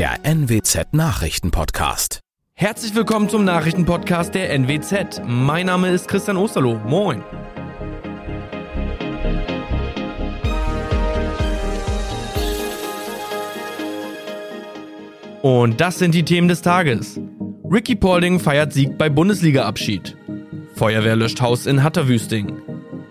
der NWZ Nachrichtenpodcast. Herzlich willkommen zum Nachrichtenpodcast der NWZ. Mein Name ist Christian Osterloh. Moin. Und das sind die Themen des Tages. Ricky Paulding feiert Sieg bei Bundesliga-Abschied. Feuerwehr löscht Haus in Hatterwüsting.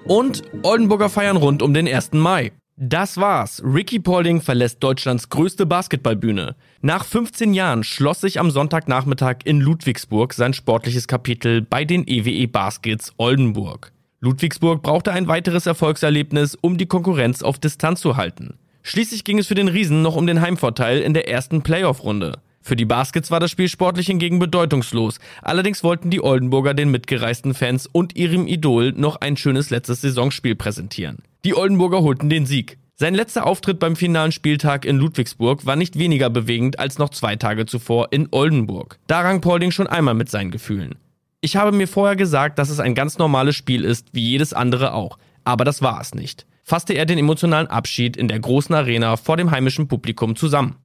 Und Oldenburger feiern rund um den 1. Mai. Das war's. Ricky Paulding verlässt Deutschlands größte Basketballbühne. Nach 15 Jahren schloss sich am Sonntagnachmittag in Ludwigsburg sein sportliches Kapitel bei den EWE e Baskets Oldenburg. Ludwigsburg brauchte ein weiteres Erfolgserlebnis, um die Konkurrenz auf Distanz zu halten. Schließlich ging es für den Riesen noch um den Heimvorteil in der ersten Playoff-Runde. Für die Baskets war das Spiel sportlich hingegen bedeutungslos. Allerdings wollten die Oldenburger den mitgereisten Fans und ihrem Idol noch ein schönes letztes Saisonspiel präsentieren. Die Oldenburger holten den Sieg. Sein letzter Auftritt beim finalen Spieltag in Ludwigsburg war nicht weniger bewegend als noch zwei Tage zuvor in Oldenburg. Da rang Paulding schon einmal mit seinen Gefühlen. Ich habe mir vorher gesagt, dass es ein ganz normales Spiel ist, wie jedes andere auch. Aber das war es nicht. Fasste er den emotionalen Abschied in der großen Arena vor dem heimischen Publikum zusammen.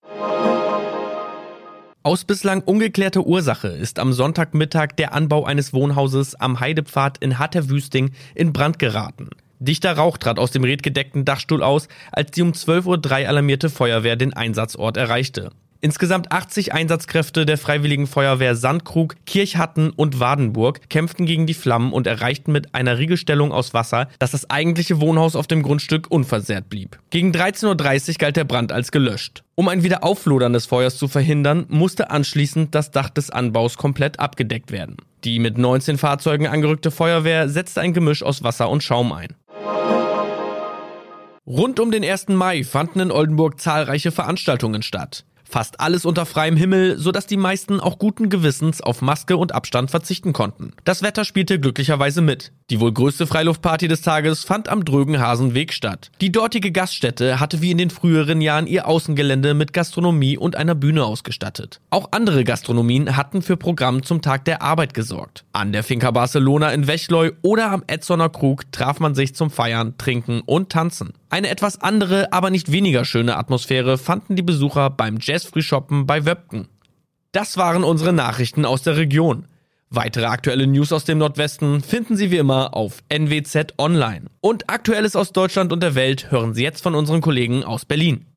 Aus bislang ungeklärter Ursache ist am Sonntagmittag der Anbau eines Wohnhauses am Heidepfad in Hatterwüsting in Brand geraten. Dichter Rauch trat aus dem redgedeckten Dachstuhl aus, als die um 12.03 Uhr alarmierte Feuerwehr den Einsatzort erreichte. Insgesamt 80 Einsatzkräfte der Freiwilligen Feuerwehr Sandkrug, Kirchhatten und Wadenburg kämpften gegen die Flammen und erreichten mit einer Riegelstellung aus Wasser, dass das eigentliche Wohnhaus auf dem Grundstück unversehrt blieb. Gegen 13.30 Uhr galt der Brand als gelöscht. Um ein Wiederaufflodern des Feuers zu verhindern, musste anschließend das Dach des Anbaus komplett abgedeckt werden. Die mit 19 Fahrzeugen angerückte Feuerwehr setzte ein Gemisch aus Wasser und Schaum ein. Rund um den 1. Mai fanden in Oldenburg zahlreiche Veranstaltungen statt. Fast alles unter freiem Himmel, sodass die meisten auch guten Gewissens auf Maske und Abstand verzichten konnten. Das Wetter spielte glücklicherweise mit. Die wohl größte Freiluftparty des Tages fand am Drögenhasenweg statt. Die dortige Gaststätte hatte wie in den früheren Jahren ihr Außengelände mit Gastronomie und einer Bühne ausgestattet. Auch andere Gastronomien hatten für Programm zum Tag der Arbeit gesorgt. An der Finca Barcelona in Wechleu oder am Edsoner Krug traf man sich zum Feiern, Trinken und Tanzen. Eine etwas andere, aber nicht weniger schöne Atmosphäre fanden die Besucher beim Jazzfrühshoppen bei Wöpken. Das waren unsere Nachrichten aus der Region. Weitere aktuelle News aus dem Nordwesten finden Sie wie immer auf NWZ Online. Und Aktuelles aus Deutschland und der Welt hören Sie jetzt von unseren Kollegen aus Berlin.